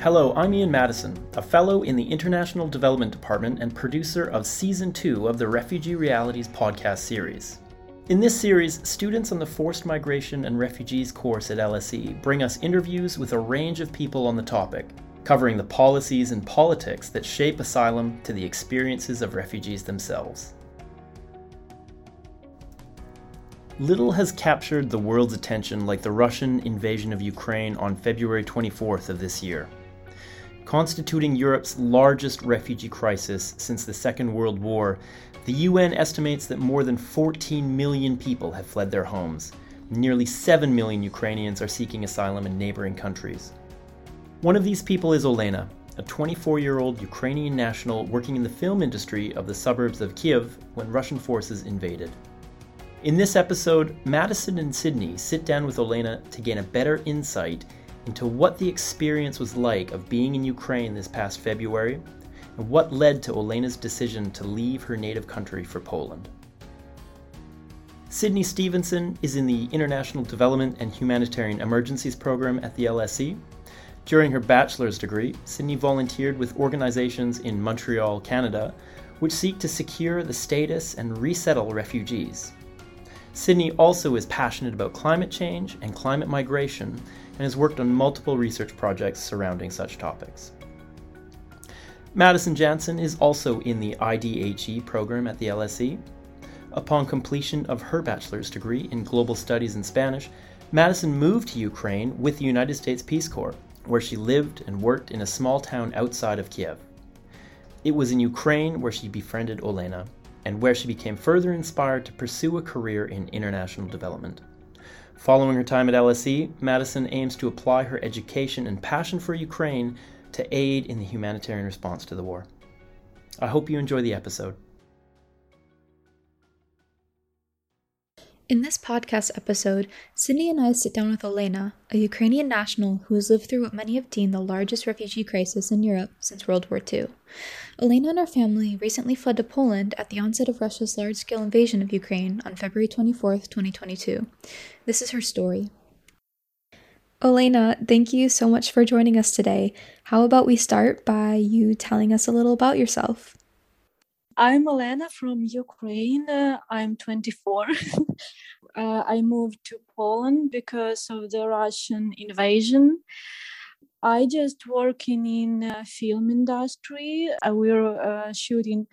Hello, I'm Ian Madison, a fellow in the International Development Department and producer of Season 2 of the Refugee Realities podcast series. In this series, students on the Forced Migration and Refugees course at LSE bring us interviews with a range of people on the topic, covering the policies and politics that shape asylum to the experiences of refugees themselves. Little has captured the world's attention like the Russian invasion of Ukraine on February 24th of this year. Constituting Europe's largest refugee crisis since the Second World War, the UN estimates that more than 14 million people have fled their homes. Nearly 7 million Ukrainians are seeking asylum in neighboring countries. One of these people is Olena, a 24 year old Ukrainian national working in the film industry of the suburbs of Kiev when Russian forces invaded. In this episode, Madison and Sydney sit down with Olena to gain a better insight into what the experience was like of being in Ukraine this past February and what led to Olena's decision to leave her native country for Poland. Sydney Stevenson is in the International Development and Humanitarian Emergencies program at the LSE. During her bachelor's degree, Sydney volunteered with organizations in Montreal, Canada, which seek to secure the status and resettle refugees. Sydney also is passionate about climate change and climate migration and has worked on multiple research projects surrounding such topics. Madison Jansen is also in the IDHE program at the LSE. Upon completion of her bachelor's degree in global studies in Spanish, Madison moved to Ukraine with the United States Peace Corps, where she lived and worked in a small town outside of Kiev. It was in Ukraine where she befriended Olena, and where she became further inspired to pursue a career in international development. Following her time at LSE, Madison aims to apply her education and passion for Ukraine to aid in the humanitarian response to the war. I hope you enjoy the episode. In this podcast episode, Sydney and I sit down with Olena, a Ukrainian national who has lived through what many have deemed the largest refugee crisis in Europe since World War II. Olena and her family recently fled to Poland at the onset of Russia's large scale invasion of Ukraine on February 24, 2022. This is her story. Olena, thank you so much for joining us today. How about we start by you telling us a little about yourself? I'm Elena from Ukraine. Uh, I'm 24. uh, I moved to Poland because of the Russian invasion. I just working in uh, film industry. Uh, we're uh, shooting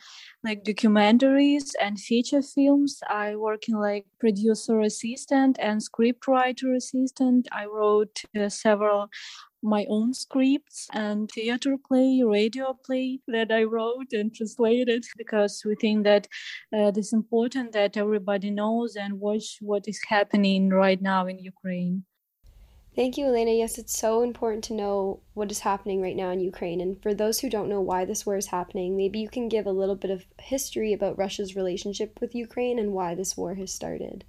like documentaries and feature films. I working like producer assistant and script writer assistant. I wrote uh, several my own scripts and theater play, radio play that I wrote and translated because we think that uh, it's important that everybody knows and watch what is happening right now in Ukraine. Thank you, Elena. Yes, it's so important to know what is happening right now in Ukraine. And for those who don't know why this war is happening, maybe you can give a little bit of history about Russia's relationship with Ukraine and why this war has started.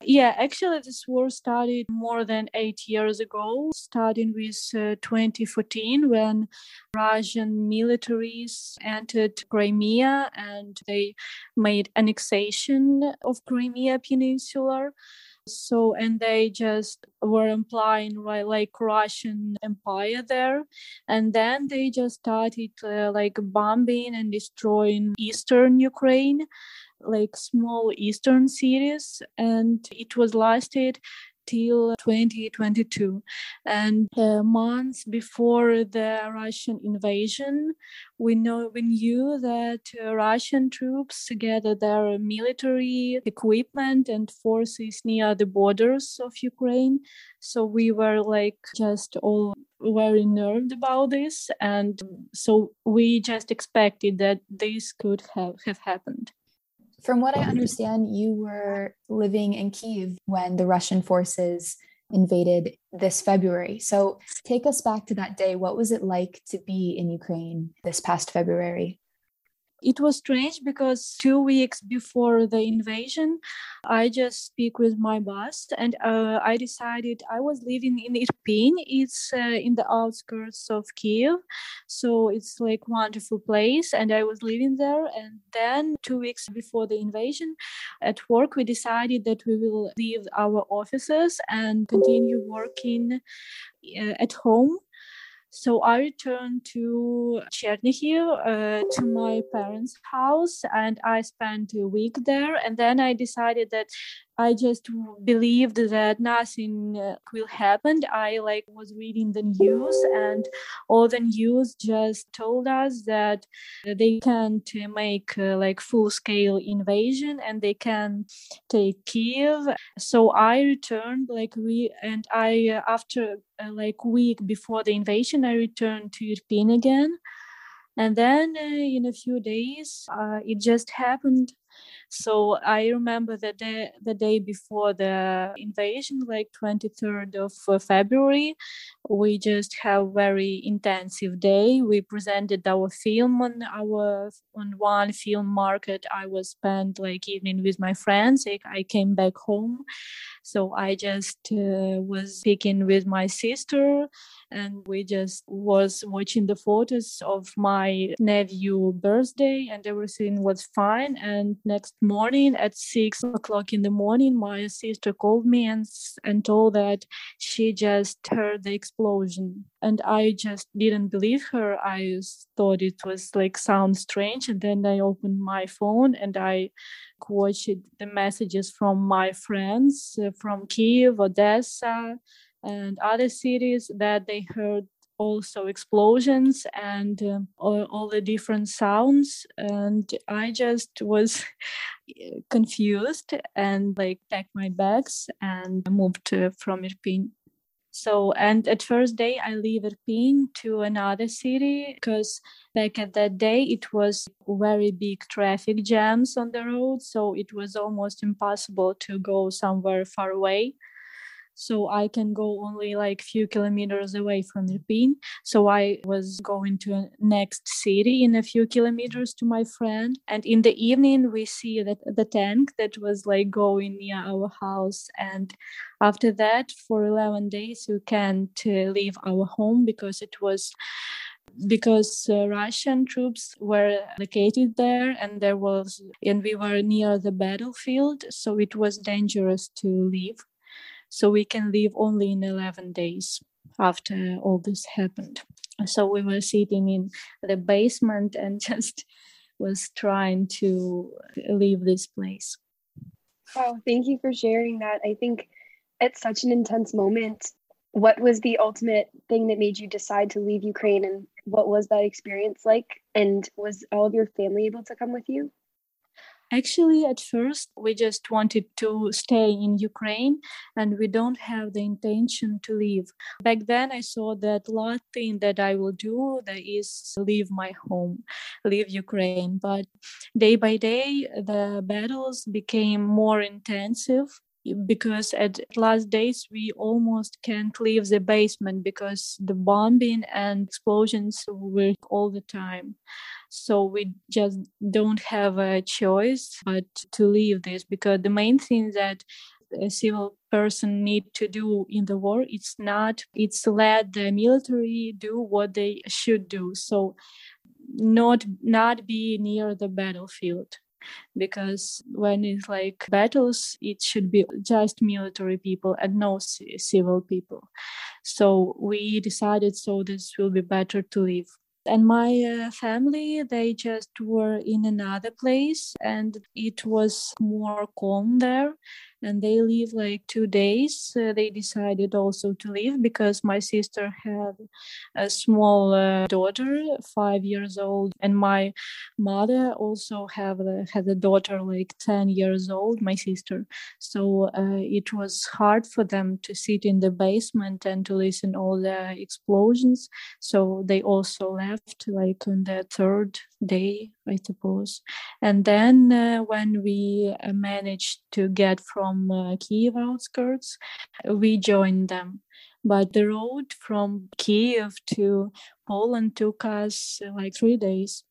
Yeah, actually, this war started more than eight years ago, starting with uh, 2014 when Russian militaries entered Crimea and they made annexation of Crimea Peninsula so and they just were implying like russian empire there. And then they just started uh, like bombing and destroying eastern ukraine like small eastern cities and it was lasted till 2022 and uh, months before the russian invasion we know we knew that uh, russian troops gathered their military equipment and forces near the borders of ukraine. So we were like just all very nerved about this and so we just expected that this could have, have happened from what I understand, you were living in Kiev when the Russian forces invaded this February. So take us back to that day. What was it like to be in Ukraine this past February? It was strange because two weeks before the invasion, I just speak with my boss, and uh, I decided I was living in Irpin. It's uh, in the outskirts of Kiev, so it's like wonderful place, and I was living there. And then two weeks before the invasion, at work we decided that we will leave our offices and continue working uh, at home So I returned to Chernihiv, uh, to my parents' house, and I spent a week there. And then I decided that I just believed that nothing uh, will happen. I like was reading the news, and all the news just told us that they can't make uh, like full scale invasion and they can take Kiev. So I returned like we and I uh, after uh, like week before the invasion, I returned to Irpin again. And then uh, in a few days, uh, it just happened so I remember the day, the day before the invasion, like 23rd of uh, February, we just have very intensive day. We presented our film on our on one film market. I was spent like evening with my friends. I, I came back home, so I just uh, was speaking with my sister and we just was watching the photos of my nephew birthday and everything was fine and next morning at six o'clock in the morning my sister called me and and told that she just heard the explosion. And i just didn't believe her. I thought it was like sound strange. And then i opened my phone and i watched the messages from my friends uh, from kiev odessa and other cities that they heard also explosions and um, all, all, the different sounds and i just was confused and like packed my bags and moved uh, from irpin. So and at first day i leave irpin to another city because back at that day it was very big traffic jams on the road so it was almost impossible to go somewhere far away so I can go only like few kilometers away from Irpin. So I was going to a next city in a few kilometers to my friend, and in the evening we see that the tank that was like going near our house, and after that for 11 days we can't uh, leave our home because it was because uh, Russian troops were located there and there was and we were near the battlefield. So it was dangerous to leave so we can leave only in 11 days after all this happened. So we were sitting in the basement and just was trying to leave this place. Wow thank you for sharing that. I think it's such an intense moment what was the ultimate thing that made you decide to leave ukraine and what was that experience like? And was all of your family able to come with you Actually, at first, we just wanted to stay in Ukraine and we don't have the intention to leave. Back then, I saw that last thing that I will do that is leave my home, leave Ukraine. But day by day, the battles became more intensive because at last days we almost can't leave the basement because the bombing and explosions were all the time. So we just don't have a choice but to leave this because the main thing that a civil person need to do in the war it's not it's let the military do what they should do. So not not be near the battlefield because when it's like battles it should be just military people and no c- civil people. So we decided so this will be better to leave and my uh, family they just were in another place and it was more calm there and they live like two days. Uh, they decided also to leave because my sister had a small uh, daughter five years old and my mother also have a, had a daughter like 10 years old my sister. So uh, it was hard for them to sit in the basement and to listen all the explosions. So they also left like on the third day i suppose. And then uh, when we uh, managed to get from uh, kiev outskirts we joined them. But the road from kiev to poland took us uh, like three days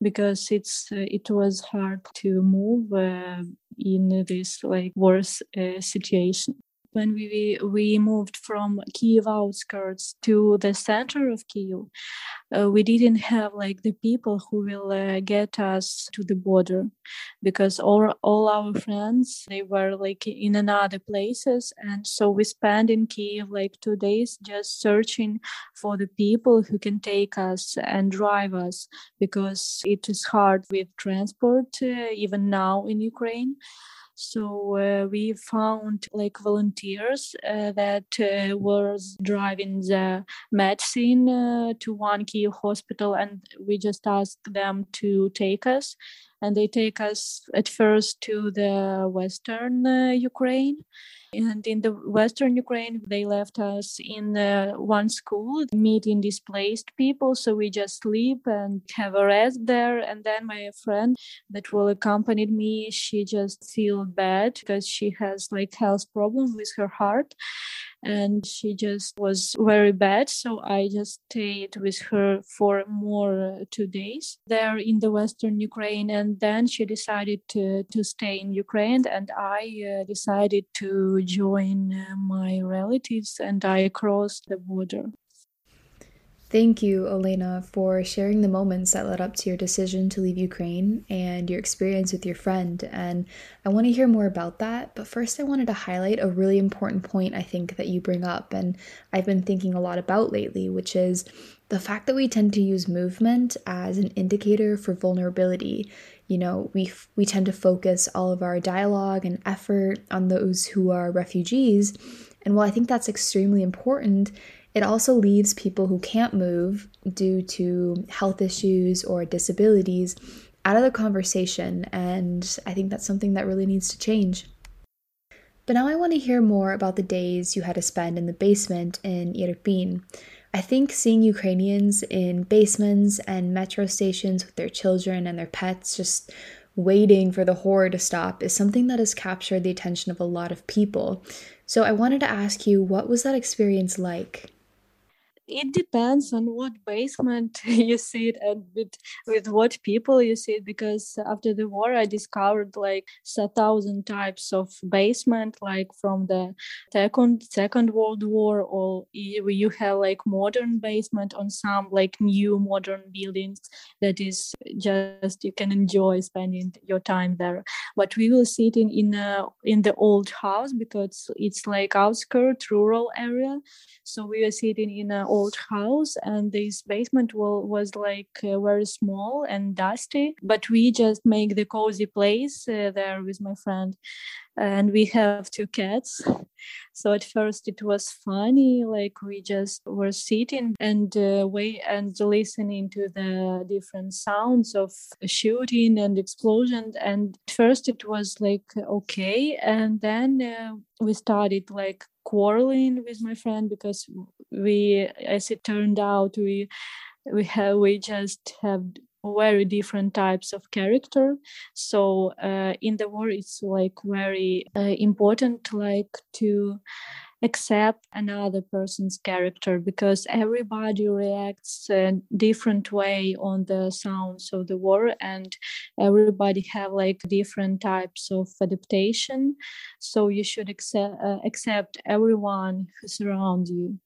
because it's uh, it was hard to move in this like worse situation when we we moved from Kiev outskirts to the center of Kiev, uh, we didn't have like the people who will uh, get us to the border because all all our friends they were like in another places. And so we spent in Kiev like 2 days just searching for the people who can take us and drive us because it is hard with transport uh, even now in Ukraine so uh, we found like volunteers uh, that uh, was driving the medicine uh, to one key hospital, and we just asked them to take us. And they take us at first to the western uh, Ukraine and in the Western Ukraine, they left us in uh, one school, meeting displaced people. So we just sleep and have a rest there. And then my friend that will accompany me, she just feel bad because she has like health problems with her heart and she just was very bad so i just stayed with her for more uh, two days there in the western ukraine and then she decided to, to stay in ukraine and i uh, decided to join uh, my relatives and i crossed the border Thank you, Elena, for sharing the moments that led up to your decision to leave Ukraine and your experience with your friend. And I want to hear more about that. But first, I wanted to highlight a really important point I think that you bring up, and I've been thinking a lot about lately, which is the fact that we tend to use movement as an indicator for vulnerability. You know, we, we tend to focus all of our dialogue and effort on those who are refugees. And while I think that's extremely important, it also leaves people who can't move due to health issues or disabilities out of the conversation, and I think that's something that really needs to change. But now I want to hear more about the days you had to spend in the basement in Irpin. I think seeing Ukrainians in basements and metro stations with their children and their pets just waiting for the horror to stop is something that has captured the attention of a lot of people. So I wanted to ask you, what was that experience like? It depends on what basement you see and with with what people you see because after the war i discovered like a thousand types of basement like from the second second world war or you have like modern basement on some like new modern buildings that is just you can enjoy spending your time there. But we will sit in in a, in the old house because it's like outskirt rural area. So we were sitting in a old house and this basement was like uh, very small and dusty but we just make the cozy place uh, there with my friend and we have two cats. So at first it was funny like we just were sitting and uh, wait and listening to the different sounds of shooting and explosions and at first it was like okay and then uh, we started like quarreling with my friend because we as it turned out we we have we just have very different types of character. So uh, in the war it's like very uh, important like to accept another person's character because everybody reacts a different way on the sounds of the war and everybody have like different types of adaptation. So you should accept, uh, accept everyone who surrounds you.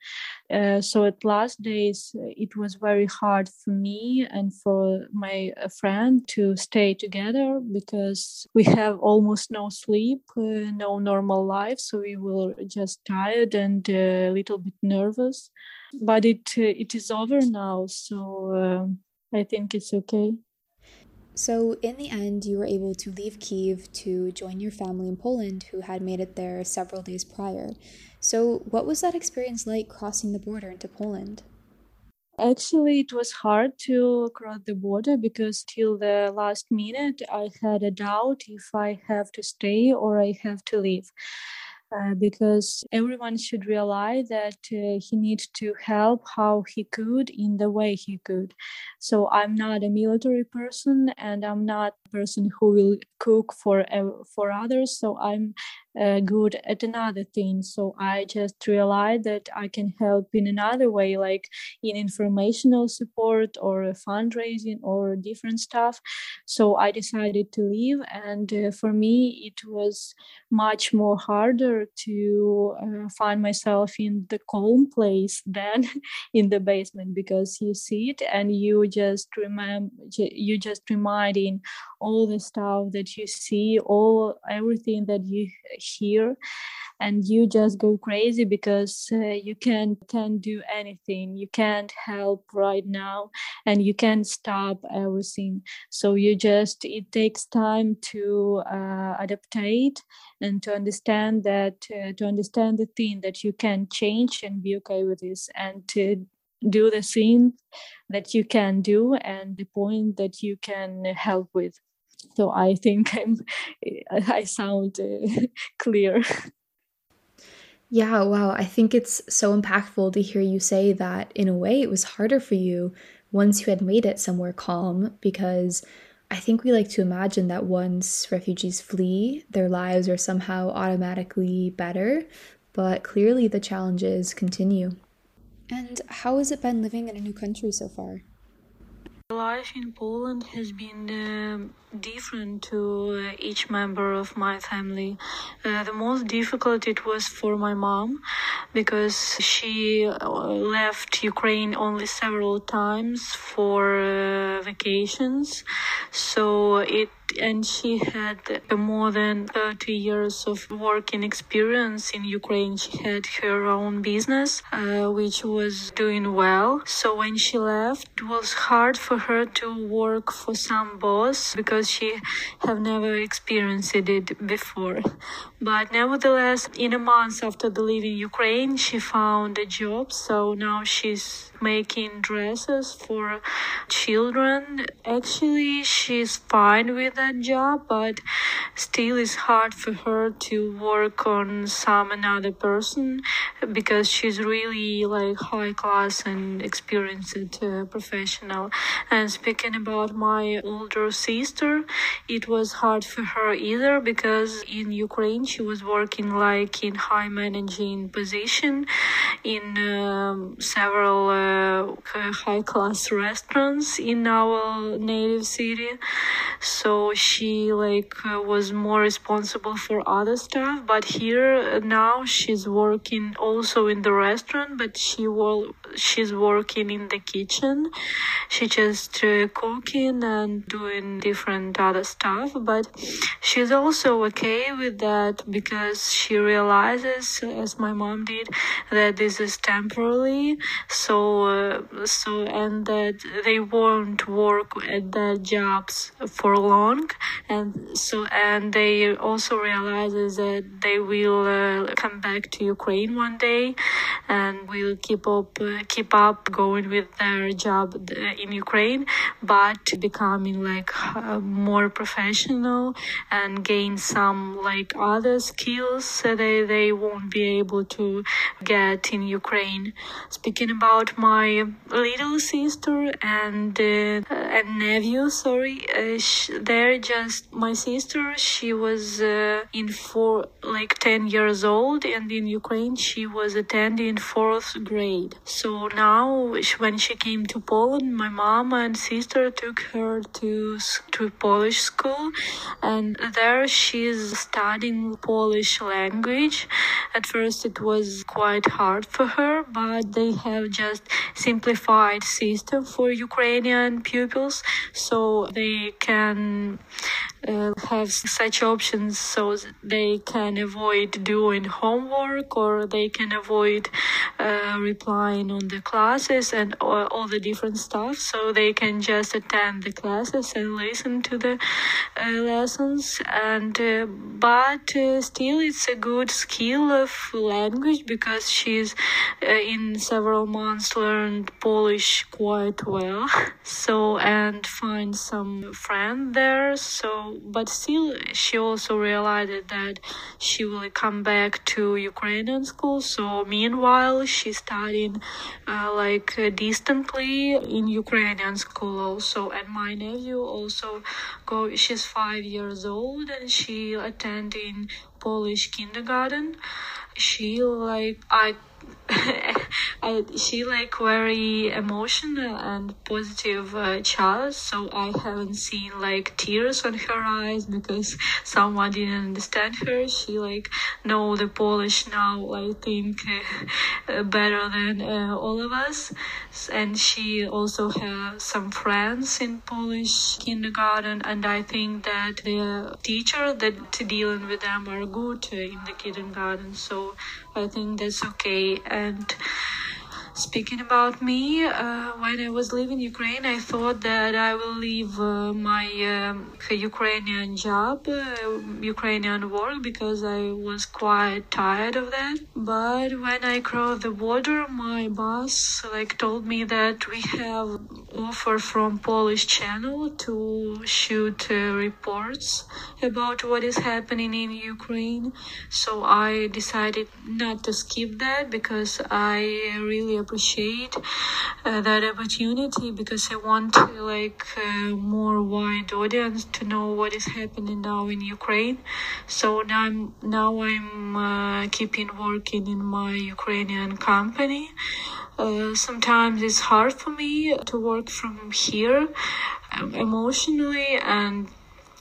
Uh, so at last days it was very hard for me and for my uh, friend to stay together because we have almost no sleep uh, no normal life. So we were just tired tired and a little bit nervous but it uh, it is over now so uh, i think it's okay so, in the end, you were able to leave Kiev to join your family in Poland who had made it there several days prior. So, what was that experience like crossing the border into Poland? Actually, it was hard to cross the border because till the last minute I had a doubt if I have to stay or I have to leave. Uh, because everyone should realize that uh, he needs to help how he could in the way he could. So I'm not a military person and I'm not a person who will cook for for others. So I'm uh, good at another thing. So I just realized that I can help in another way, like in informational support or fundraising or different stuff. So I decided to leave, and uh, for me, it was much more harder to uh, find myself in the calm place than in the basement because you see it and you just remember you just reminding all the stuff that you see all everything that you hear and you just go crazy because uh, you can't can't do anything. You can't help right now and you can't stop everything. So you just it takes time to uh, adaptate and to understand that uh, to understand the thing that you can change and be okay with this and to do the thing that you can do and the point that you can help with so i think i'm i sound uh, clear yeah wow i think it's so impactful to hear you say that in a way it was harder for you once you had made it somewhere calm because I think we like to imagine that once refugees flee, their lives are somehow automatically better, but clearly the challenges continue. And how has it been living in a new country so far? Life in Poland has been uh, different to uh, each member of my family. Uh, the most difficult it was for my mom because she uh, left Ukraine only several times for uh, vacations. So it and she had more than 30 years of working experience in Ukraine. She had her own business, uh, which was doing well. So when she left, it was hard for her to work for some boss because she have never experienced it before. But nevertheless, in a month after leaving Ukraine, she found a job. So now she's making dresses for children. Actually, she's fine with that job, but still it's hard for her to work on some another person because she's really like high class and experienced uh, professional. And speaking about my older sister, it was hard for her either because in Ukraine she was working like in high managing position in um, several uh, high class restaurants in our native city. So she like uh, was more responsible for other stuff. But here uh, now she's working also in the restaurant, but she will she's working in the kitchen. She just uh, cooking and doing different other stuff. But she's also okay with that because she realizes, as my mom did, that this is temporary. So, uh, so and that they won't work at their jobs for long, and so and they also realizes that they will uh, come back to Ukraine one day, and will keep up uh, keep up going with their job in Ukraine, but becoming like uh, more professional and gain some like other skills that they, they won't be able to get in Ukraine. Speaking about my little sister and uh, and nephew, sorry, uh, sh- they're just my sister. She was uh, in four like ten years old, and in Ukraine she was attending fourth grade. So now when she came to Poland, my mom and sister took her to to Polish school, and there she's studying Polish language. At first, it was quite hard for her, but they have just simplified system for Ukrainian pupils, so they can uh, have such options so they can avoid doing homework or they can avoid uh, replying on the classes and all, all, the different stuff so they can just attend the classes and listen to the uh, lessons and uh, but uh, still it's a good skill of language because she's uh, in several months learned polish quite well so and find some friend there so but still she also realized that she will come back to Ukrainian school. So meanwhile, she studying uh, like uh, distantly in Ukrainian school also. And my nephew also go. She's five years old and she attending Polish kindergarten. She like I I, she like very emotional and positive uh, child. So i haven't seen like tears on her eyes because someone didn't understand her. She like know the polish now i think uh, better than uh, all of us. And she also has some friends in polish kindergarten. And i think that the teacher that dealing with them are good in the kindergarten. So i think that's okay and Speaking about me, uh, when I was leaving Ukraine, I thought that I will leave uh, my um, Ukrainian job, uh, Ukrainian work, because I was quite tired of that. But when I crossed the border, my boss like told me that we have offer from Polish channel to shoot uh, reports about what is happening in Ukraine. So I decided not to skip that because I really appreciate uh, that opportunity because I want like uh, more wide audience to know what is happening now in Ukraine. So now I'm now I'm uh, keeping working in my Ukrainian company. Uh, sometimes it's hard for me to work from here um, emotionally and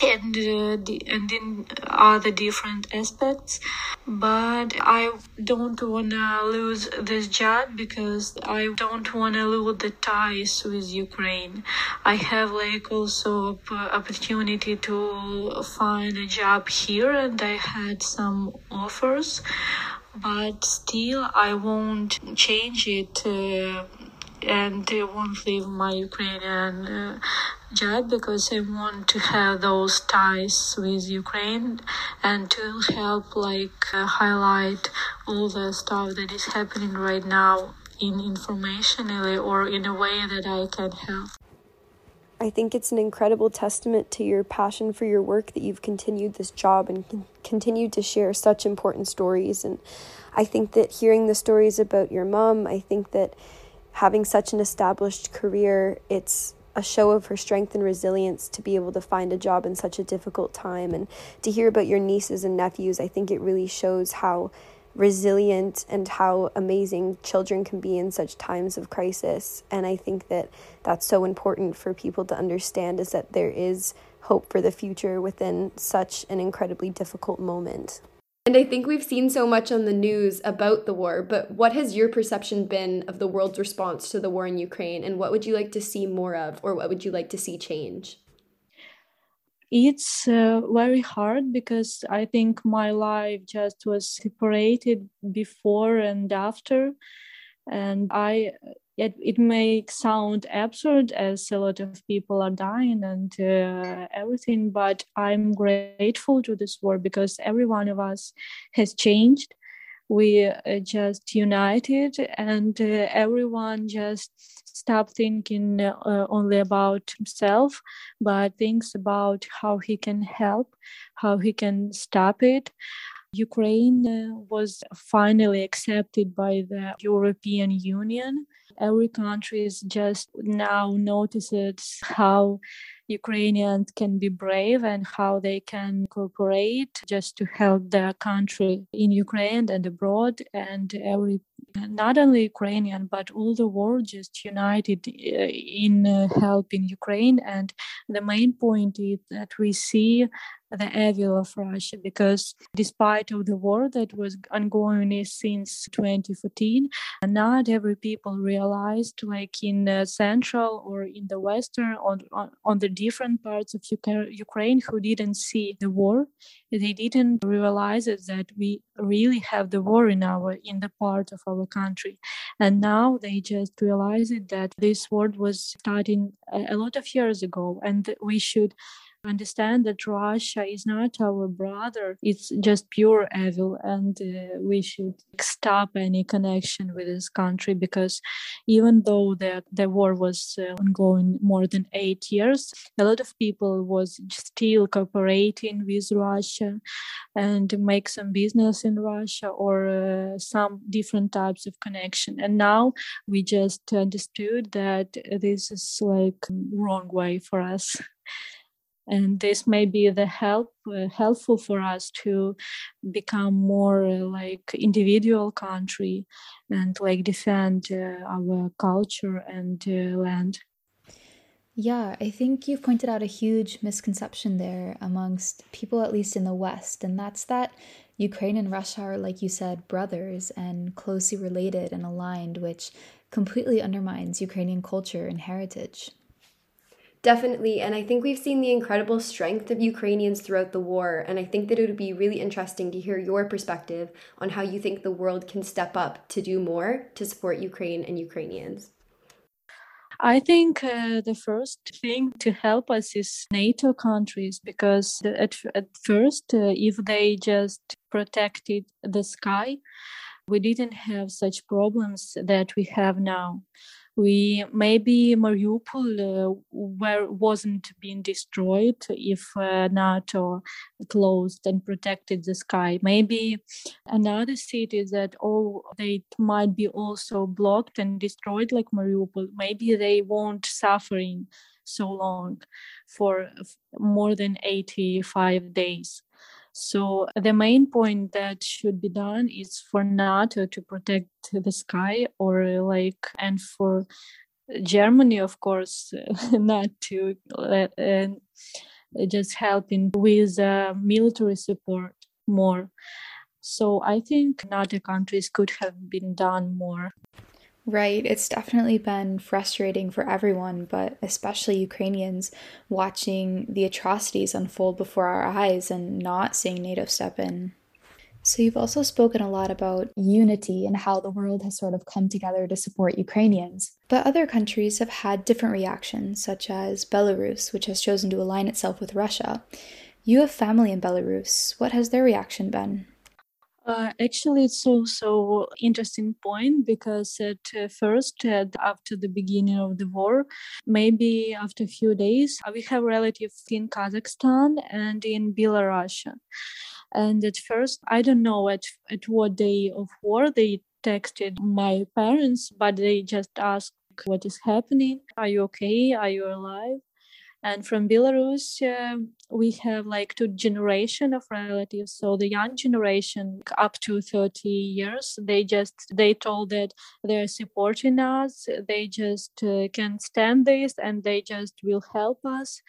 and uh, the, and in other different aspects. But i don't want to lose this job because i don't want to lose the ties with ukraine. I have like also opportunity to find a job here and i had some offers but still I won't change it uh, and I won't leave my Ukrainian uh, job because I want to have those ties with Ukraine and to help like uh, highlight all the stuff that is happening right now in informationally or in a way that I can help. I think it's an incredible testament to your passion for your work that you've continued this job and con- continued to share such important stories. And I think that hearing the stories about your mom, I think that having such an established career, it's a show of her strength and resilience to be able to find a job in such a difficult time. And to hear about your nieces and nephews, I think it really shows how resilient and how amazing children can be in such times of crisis. And I think that that's so important for people to understand is that there is hope for the future within such an incredibly difficult moment. And I think we've seen so much on the news about the war, but what has your perception been of the world's response to the war in Ukraine and what would you like to see more of or what would you like to see change? it's uh, very hard because I think my life just was separated before and after. And I, it, it may sound absurd as a lot of people are dying and uh, everything, but I'm grateful to this war because every one of us has changed. We uh, just united and uh, everyone just stopped thinking uh, only about himself but thinks about how he can help how he can stop it Ukraine uh, was finally accepted by the European Union. Every country is just now notices how Ukrainians can be brave and how they can cooperate just to help their country in Ukraine and abroad. And every, not only Ukrainian, but all the world just united uh, in uh, helping Ukraine. And the main point is that we see the evil of Russia because despite of the war that was ongoing since 2014, not every people realized like in the central or in the western on, on, on the different parts of Ukraine who didn't see the war, they didn't realize that we really have the war in our in the part of our country, and now they just realize that this war was starting a, a lot of years ago, and we should understand that Russia is not our brother. It's just pure evil, and uh, we should stop any connection with this country because even though the, the war was uh, ongoing more than eight years, a lot of people was still cooperating with Russia and make some business in Russia or uh, some different types of connection. And now we just understood that this is like wrong way for us. And this may be the help uh, helpful for us to become more uh, like individual country and like defend uh, our culture and uh, land yeah, I think you've pointed out a huge misconception there amongst people, at least in the West, and that's that Ukraine and Russia are, like you said, brothers and closely related and aligned, which completely undermines Ukrainian culture and heritage. Definitely. And I think we've seen the incredible strength of Ukrainians throughout the war. And I think that it would be really interesting to hear your perspective on how you think the world can step up to do more to support Ukraine and Ukrainians. I think uh, the first thing to help us is NATO countries because at, at first, uh, if they just protected the sky, we didn't have such problems that we have now we maybe Mariupol uh, where wasn't being destroyed if uh, NATO closed and protected the sky. Maybe another city that all they might be also blocked and destroyed like Mariupol. Maybe they won't suffering so long for more than 85 days. So the main point that should be done is for NATO to protect the sky or like and for Germany, of course, not to uh, just helping with uh, military support more. So I think NATO countries could have been done more. Right. It's definitely been frustrating for everyone, but especially Ukrainians, watching the atrocities unfold before our eyes and not seeing NATO step in. So, you've also spoken a lot about unity and how the world has sort of come together to support Ukrainians. But other countries have had different reactions, such as Belarus, which has chosen to align itself with Russia. You have family in Belarus. What has their reaction been? Uh, actually, it's also interesting point because at uh, first, uh, after the beginning of the war, maybe after a few days, uh, we have relatives in Kazakhstan and in Belarus. And at first, I don't know at at what day of war they texted my parents, but they just asked what is happening. Are you okay? Are you alive? and from belarus uh, we have like two generation of relatives. So the young generation up to 30 years they just they told that they're supporting us they just uh, can stand this and they just will help us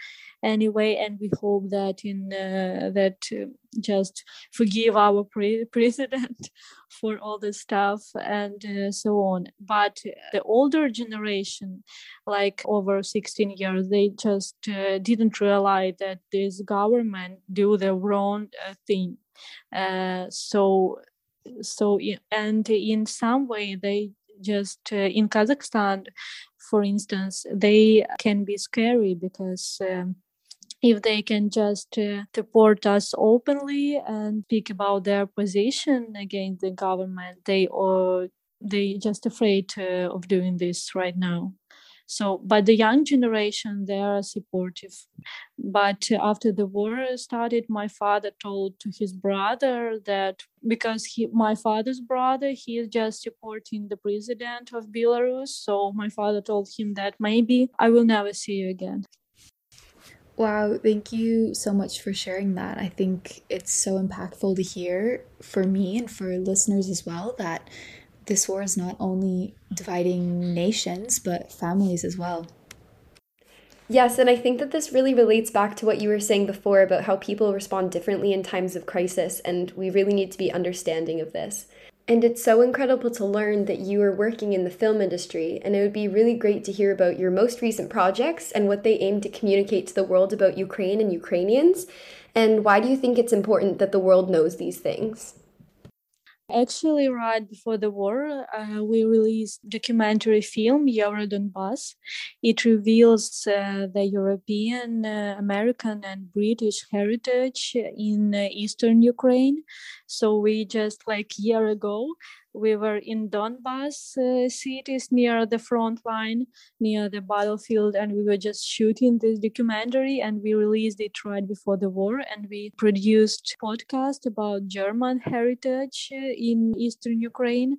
anyway and we hope that in uh, that uh, just forgive our pre- president for all the stuff and uh, so on. But the older generation like over 16 years they just uh, didn't realize that this government do the wrong uh, thing. Uh, so so and in some way they just uh, in kazakhstan for instance they can be scary because um, if they can just uh, support us openly and speak about their position against the government they or they just afraid uh, of doing this right now so but the young generation they are supportive. But after the war started my father told to his brother that because he my father's brother he is just supporting the president of belarus. So my father told him that maybe i will never see you again. Wow, thank you so much for sharing that. I think it's so impactful to hear for me and for listeners as well that this war is not only dividing nations, but families as well. Yes, and I think that this really relates back to what you were saying before about how people respond differently in times of crisis, and we really need to be understanding of this. And it's so incredible to learn that you are working in the film industry, and it would be really great to hear about your most recent projects and what they aim to communicate to the world about Ukraine and Ukrainians. And why do you think it's important that the world knows these things? Actually, right before the war, uh, we released documentary film Eurodonbass. It reveals uh, the European, uh, American, and British heritage in uh, eastern Ukraine. So we just like year ago we were in Donbass uh, cities near the front line, near the battlefield, and we were just shooting this documentary. And we released it right before the war, and we produced podcast about German heritage uh, in eastern Ukraine.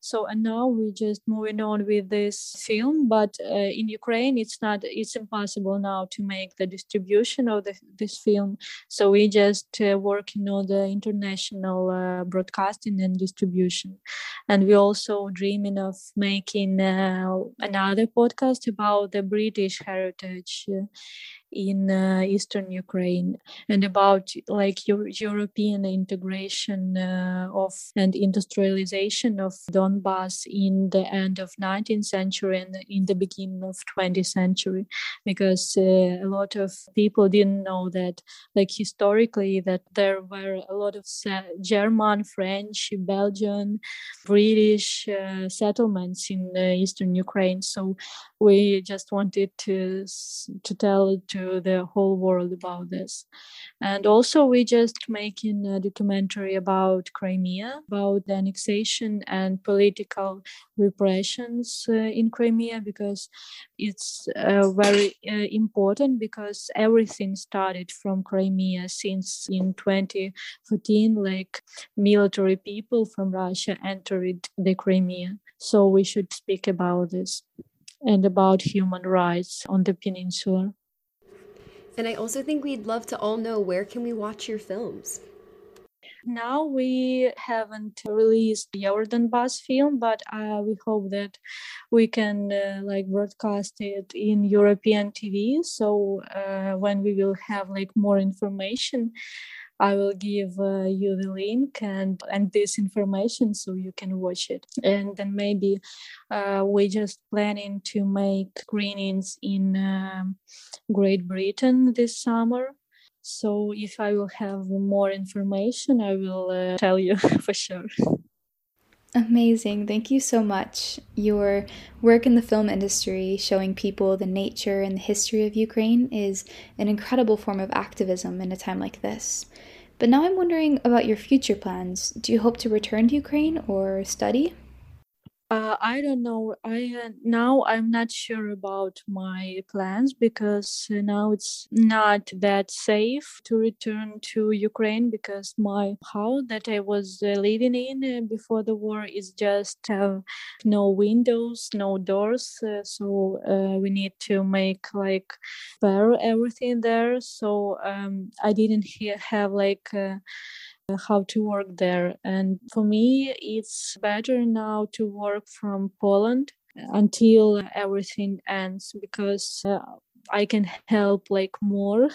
So and now we're just moving on with this film, but uh, in Ukraine it's not it's impossible now to make the distribution of the, this film. So we just uh, working on the international uh, broadcasting and distribution, and we also dreaming of making uh, another podcast about the British heritage in uh, eastern Ukraine and about like Euro- European integration uh, of and industrialization of Donbass in the end of 19th century and in the beginning of 20th century. Because uh, a lot of people didn't know that like historically that there were a lot of German, French, Belgian, British uh, settlements in uh, eastern Ukraine. So we just wanted to to tell to to the whole world about this. And also, we just making a documentary about Crimea, about the annexation and political repressions uh, in Crimea, because it's uh, very uh, important because everything started from Crimea since in 2014, like military people from Russia entered the Crimea. So we should speak about this and about human rights on the peninsula. And I also think we'd love to all know where can we watch your films? Now we haven't released the Donbass film, but uh, we hope that we can uh, like broadcast it in European TV. So uh, when we will have like more information, I will give uh, you the link and and this information so you can watch it. And then maybe uh, we just planning to make screenings in um, Great Britain this summer. So if I will have more information, I will uh, tell you for sure. Amazing. Thank you so much. Your work in the film industry, showing people the nature and the history of Ukraine, is an incredible form of activism in a time like this. But now I'm wondering about your future plans. Do you hope to return to Ukraine or study? Uh, I don't know. I uh, now I'm not sure about my plans because uh, now it's not that safe to return to Ukraine because my house that I was uh, living in uh, before the war is just no windows, no doors. Uh, so we need to make like repair everything there. So um, I didn't have like how to work there. And for me, it's better now to work from Poland until everything ends because uh, I can help like more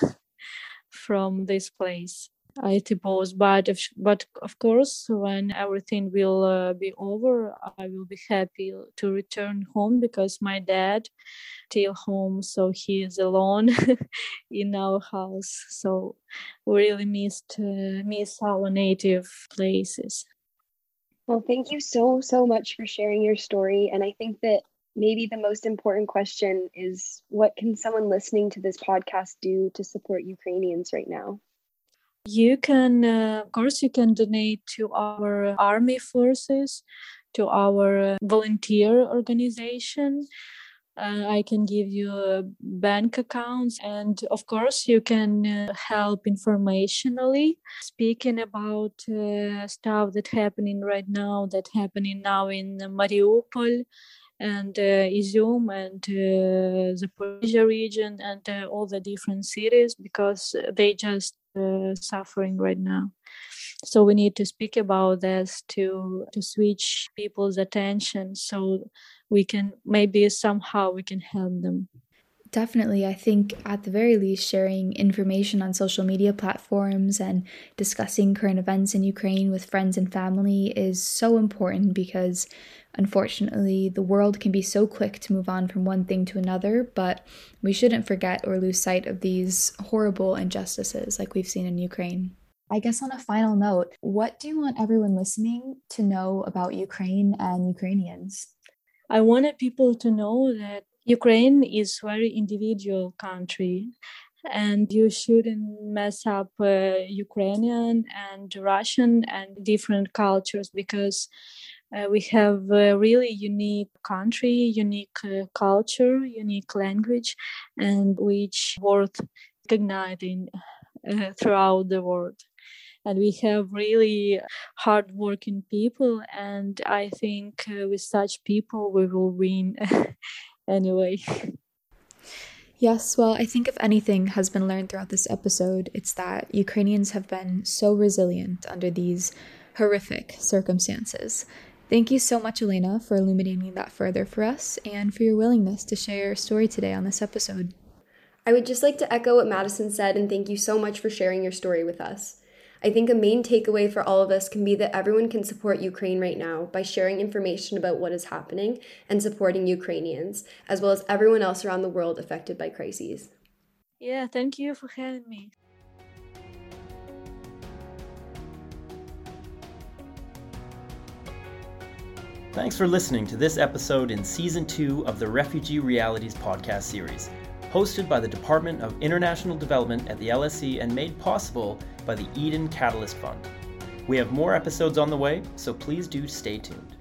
from this place. I suppose. But if, but of course, when everything will uh, be over, I will be happy to return home because my dad still home, so he is alone in our house. So we really missed uh, miss our native places. Well, thank you so so much for sharing your story, and I think that maybe the most important question is what can someone listening to this podcast do to support Ukrainians right now? You can, uh, of course, you can donate to our army forces, to our volunteer organization. Uh, I can give you uh, bank accounts, and of course, you can uh, help informationally, speaking about uh, stuff that happening right now, that happening now in Mariupol and uh, Izium and uh, the Zaporizhia region and uh, all the different cities because they just suffering right now. So we need to speak about this to to switch people's attention so we can maybe somehow we can help them. Definitely. I think at the very least, sharing information on social media platforms and discussing current events in Ukraine with friends and family is so important because unfortunately, the world can be so quick to move on from one thing to another, but we shouldn't forget or lose sight of these horrible injustices like we've seen in Ukraine. I guess on a final note, what do you want everyone listening to know about Ukraine and Ukrainians? I wanted people to know that Ukraine is very individual country and you shouldn't mess up uh, Ukrainian and Russian and different cultures because uh, we have a really unique country, unique uh, culture, unique language, and which worth recognizing uh, throughout the world. and we have really hardworking people. And I think uh, with such people, we will win anyway. Yes, well, I think if anything has been learned throughout this episode, it's that Ukrainians have been so resilient under these horrific circumstances. Thank you so much, Elena, for illuminating that further for us and for your willingness to share your story today on this episode. I would just like to echo what Madison said and thank you so much for sharing your story with us. I think a main takeaway for all of us can be that everyone can support Ukraine right now by sharing information about what is happening and supporting Ukrainians, as well as everyone else around the world affected by crises. Yeah, thank you for having me. Thanks for listening to this episode in Season 2 of the Refugee Realities podcast series, hosted by the Department of International Development at the LSE and made possible by the Eden Catalyst Fund. We have more episodes on the way, so please do stay tuned.